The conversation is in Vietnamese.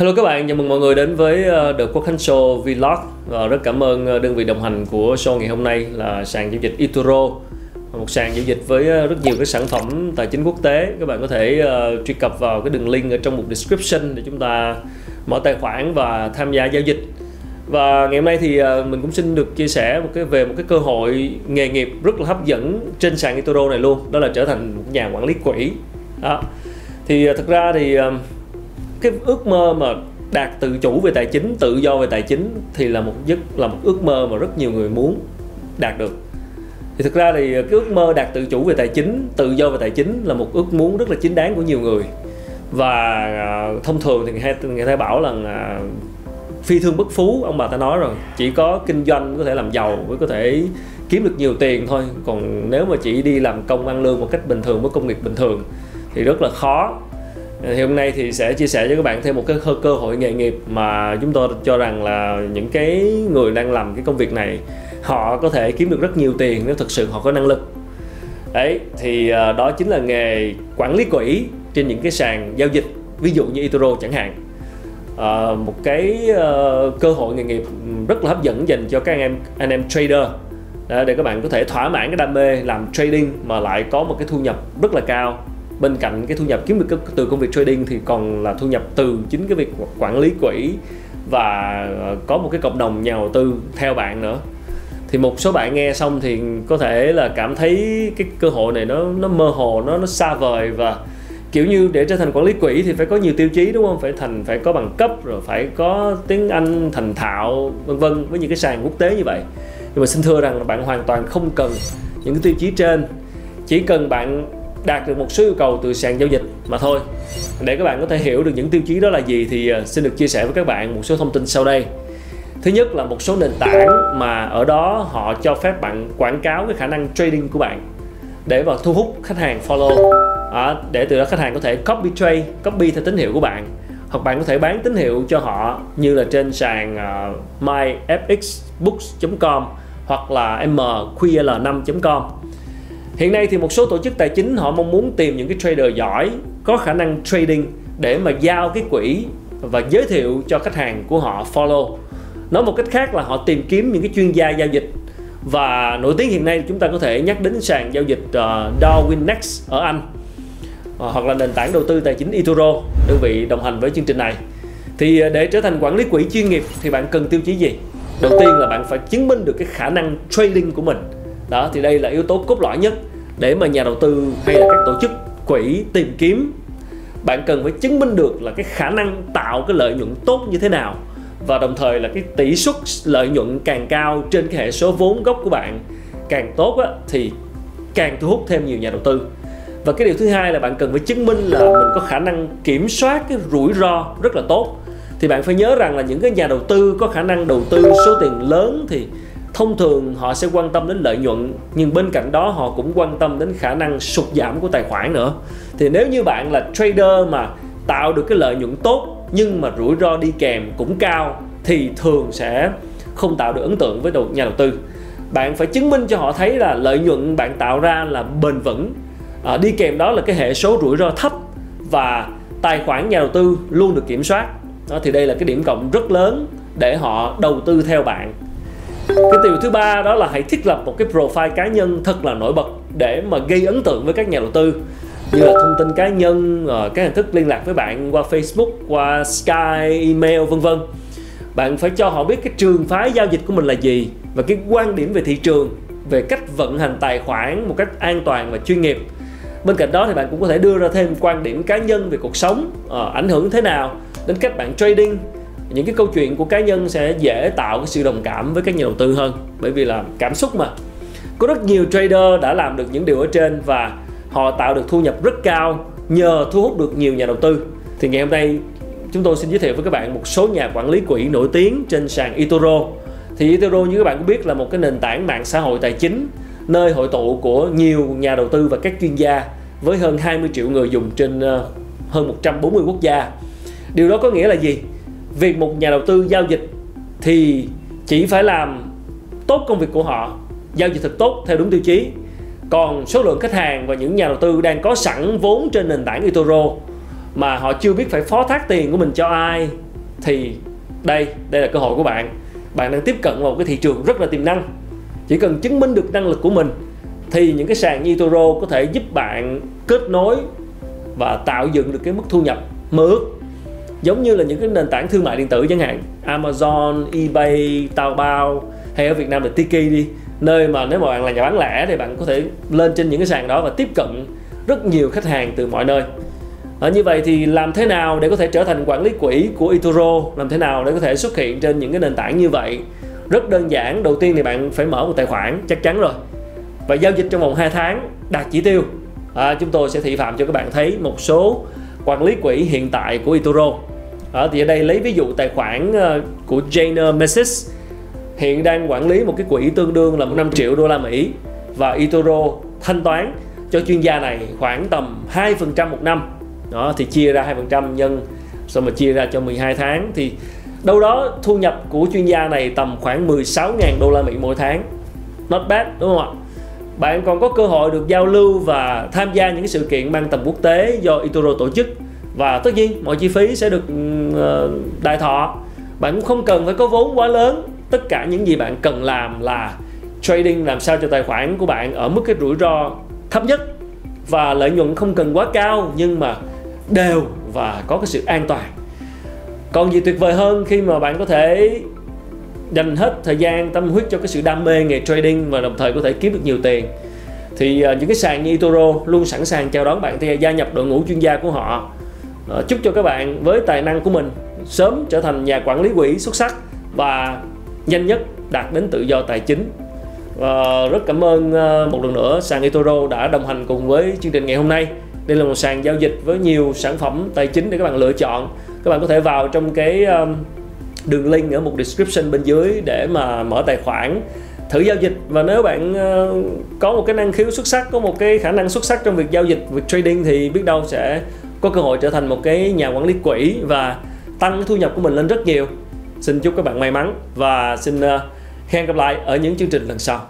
Hello các bạn, chào mừng mọi người đến với ờ, The Quốc Khánh Show Vlog. Và rất cảm ơn ờ, đơn vị đồng hành của show ngày hôm nay là sàn giao dịch Ituro, một sàn giao dịch với ờ, rất nhiều cái sản phẩm tài chính quốc tế. Các bạn có thể uh, truy cập vào cái đường link ở trong mục description để chúng ta mở tài khoản và tham gia giao dịch. Và ngày hôm nay thì uh, mình cũng xin được chia sẻ một cái về một cái cơ hội nghề nghiệp rất là hấp dẫn trên sàn Itoro này luôn đó là trở thành một nhà quản lý quỹ. Đó. Thì uh, thực ra thì uh, cái ước mơ mà đạt tự chủ về tài chính tự do về tài chính thì là một giấc là một ước mơ mà rất nhiều người muốn đạt được. Thì thực ra thì cái ước mơ đạt tự chủ về tài chính tự do về tài chính là một ước muốn rất là chính đáng của nhiều người. Và uh, thông thường thì người ta, người ta bảo là uh, phi thương bất phú ông bà ta nói rồi chỉ có kinh doanh có thể làm giàu mới có thể kiếm được nhiều tiền thôi còn nếu mà chỉ đi làm công ăn lương một cách bình thường với công việc bình thường thì rất là khó thì hôm nay thì sẽ chia sẻ cho các bạn thêm một cái cơ hội nghề nghiệp mà chúng tôi cho rằng là những cái người đang làm cái công việc này họ có thể kiếm được rất nhiều tiền nếu thực sự họ có năng lực. Đấy thì ờ, đó chính là nghề quản lý quỹ trên những cái sàn giao dịch ví dụ như eToro chẳng hạn. À, một cái uh, cơ hội nghề nghiệp rất là hấp dẫn dành cho các anh em anh em trader. Để các bạn có thể thỏa mãn cái đam mê làm trading mà lại có một cái thu nhập rất là cao bên cạnh cái thu nhập kiếm được từ công việc trading thì còn là thu nhập từ chính cái việc quản lý quỹ và ờ, có một cái cộng đồng nhà đầu tư theo bạn nữa. Thì một số bạn nghe xong thì có thể là cảm thấy cái cơ hội này nó nó mơ hồ, nó nó xa vời và kiểu như để trở thành quản lý quỹ thì phải có nhiều tiêu chí, đúng không? Phải thành, phải có bằng cấp, rồi phải có tiếng anh thành thạo, vân vân với những cái sàn quốc tế như vậy. Nhưng mà xin thưa rằng là bạn hoàn toàn không cần những cái tiêu chí trên. Chỉ cần bạn đạt được một số yêu cầu từ sàn giao dịch mà thôi. Để các bạn có thể hiểu được những tiêu chí đó là gì thì ờ, xin được chia sẻ với các bạn một số thông tin sau đây. Thứ nhất là một số nền tảng mà ở đó họ cho phép bạn quảng cáo cái khả năng trading của bạn để mà thu hút khách hàng follow. À, để từ đó khách hàng có thể copy trade copy theo tín hiệu của bạn. Hoặc bạn có thể bán tín hiệu cho họ như là trên sàn ờ, uh, myfxbooks.com hoặc là mql5.com Hiện nay thì một số tổ chức tài chính họ mong muốn tìm những cái trader giỏi có khả năng trading để mà giao cái quỹ và giới thiệu cho khách hàng của họ follow. Nói một cách khác là họ tìm kiếm những cái chuyên gia giao dịch và nổi tiếng hiện nay chúng ta có thể nhắc đến sàn giao dịch uh, Darwin Next ở Anh uh, hoặc là nền tảng đầu tư tài chính eToro đơn vị đồng hành với chương trình này. Thì uh, để trở thành quản lý quỹ chuyên nghiệp thì bạn cần tiêu chí gì? Đầu tiên là bạn phải chứng minh được cái khả năng trading của mình. Đó thì đây là yếu tố cốt lõi nhất để mà nhà đầu tư hay là các tổ chức quỹ tìm kiếm. Bạn cần phải chứng minh được là cái khả năng tạo cái lợi nhuận tốt như thế nào và đồng thời là cái tỷ suất lợi nhuận càng cao trên cái hệ số vốn gốc của bạn càng tốt á, thì càng thu hút thêm nhiều nhà đầu tư. Và cái điều thứ hai là bạn cần phải chứng minh là mình có khả năng kiểm soát cái rủi ro rất là tốt. Thì bạn phải nhớ rằng là những cái nhà đầu tư có khả năng đầu tư số tiền lớn thì thông thường họ sẽ quan tâm đến lợi nhuận nhưng bên cạnh đó họ cũng quan tâm đến khả năng sụt giảm của tài khoản nữa. Thì nếu như bạn là trader mà tạo được cái lợi nhuận tốt nhưng mà rủi ro đi kèm cũng cao thì thường sẽ không tạo được ấn tượng với đầu nhà đầu tư. Bạn phải chứng minh cho họ thấy là lợi nhuận bạn tạo ra là bền vững. À, đi kèm đó là cái hệ số rủi ro thấp và tài khoản nhà đầu tư luôn được kiểm soát. Đó, thì đây là cái điểm cộng rất lớn để họ đầu tư theo bạn cái điều thứ ba đó là hãy thiết lập một cái profile cá nhân thật là nổi bật để mà gây ấn tượng với các nhà đầu tư. Như là thông tin cá nhân ờ, các hình thức liên lạc với bạn qua Facebook, qua Skype email, vân vân. Bạn phải cho họ biết cái trường phái giao dịch của mình là gì và cái quan điểm về thị trường, về cách vận hành tài khoản một cách an toàn và chuyên nghiệp. Bên cạnh đó thì bạn cũng có thể đưa ra thêm quan điểm cá nhân về cuộc sống ờ, ảnh hưởng thế nào đến cách bạn trading những cái câu chuyện của cá nhân sẽ dễ tạo cái sự đồng cảm với các nhà đầu tư hơn, bởi vì là cảm xúc mà. Có rất nhiều trader đã làm được những điều ở trên và họ tạo được thu nhập rất cao nhờ thu hút được nhiều nhà đầu tư. Thì ngày hôm nay, chúng tôi xin giới thiệu với các bạn một số nhà quản lý quỹ nổi tiếng trên sàn eToro thì eToro như các bạn cũng biết, là một cái nền tảng mạng xã hội tài chính, nơi hội tụ của nhiều nhà đầu tư và các chuyên gia với hơn 20 triệu người dùng trên ờ, hơn 140 quốc gia. Điều đó có nghĩa là gì? Việc một nhà đầu tư giao dịch thì chỉ phải làm tốt công việc của họ, giao dịch thật tốt theo đúng tiêu chí. Còn số lượng khách hàng và những nhà đầu tư đang có sẵn vốn trên nền tảng eToro mà họ chưa biết phải phó thác tiền của mình cho ai, thì đây đây là cơ hội của bạn. Bạn đang tiếp cận vào một cái thị trường rất là tiềm năng. Chỉ cần chứng minh được năng lực của mình thì những cái sàn như eToro có thể giúp bạn kết nối và tạo dựng được cái mức thu nhập mơ ước giống như là những cái nền tảng thương mại điện tử chẳng hạn. Amazon, eBay, Taobao hay ở Việt Nam là Tiki đi. Nơi mà nếu mà bạn là nhà bán lẻ thì bạn có thể lên trên những cái sàn đó và tiếp cận rất nhiều khách hàng từ mọi nơi. Ở như vậy thì làm thế nào để có thể trở thành quản lý quỹ của Itoro làm thế nào để có thể xuất hiện trên những cái nền tảng như vậy? Rất đơn giản đầu tiên thì bạn phải mở một tài khoản chắc chắn rồi. Và giao dịch trong vòng 2 tháng đạt chỉ tiêu. À, chúng tôi sẽ thị phạm cho các bạn thấy một số quản lý quỹ hiện tại của Itoro à, thì ở đây lấy ví dụ tài khoản ờ, của Jane ờ, Messis hiện đang quản lý một cái quỹ tương đương là 5 triệu đô la Mỹ và Itoro thanh toán cho chuyên gia này khoảng tầm 2% một năm. Đó thì chia ra 2% nhân xong mà chia ra cho 12 tháng. Thì đâu đó thu nhập của chuyên gia này tầm khoảng 16.000 đô la Mỹ mỗi tháng. Not bad đúng không ạ? Bạn còn có cơ hội được giao lưu và tham gia những cái sự kiện mang tầm quốc tế do Itoro tổ chức và tất nhiên, mọi chi phí sẽ được ừ, ờ, đại thọ. Bạn cũng không cần phải có vốn quá lớn. Tất cả những gì bạn cần làm là trading, làm sao cho tài khoản của bạn ở mức cái rủi ro thấp nhất. Và lợi nhuận không cần quá cao, nhưng mà đều và có cái sự an toàn. Còn gì tuyệt vời hơn khi mà bạn có thể dành hết thời gian, tâm huyết cho cái sự đam mê nghề trading và đồng thời có thể kiếm được nhiều tiền. Thì ờ, những cái sàn như eToro luôn sẵn sàng chào đón bạn thì gia nhập đội ngũ chuyên gia của họ. Ờ, chúc cho các bạn với tài năng của mình sớm trở thành nhà quản lý quỹ xuất sắc và nhanh nhất đạt đến tự do tài chính. Và rất cảm ơn ờ, một lần nữa sàn eToro đã đồng hành cùng với chương trình ngày hôm nay. Đây là một sàn giao dịch với nhiều sản phẩm tài chính để các bạn lựa chọn. Các bạn có thể vào trong cái đường link ở một description bên dưới để mà mở tài khoản, thử giao dịch. Và nếu bạn có một cái năng khiếu xuất sắc, có một cái khả năng xuất sắc trong việc giao dịch, việc trading thì biết đâu sẽ có cơ hội trở thành một cái nhà quản lý quỹ và tăng cái thu nhập của mình lên rất nhiều. Xin chúc các bạn may mắn và xin ờ, hẹn gặp lại ở những chương trình lần sau.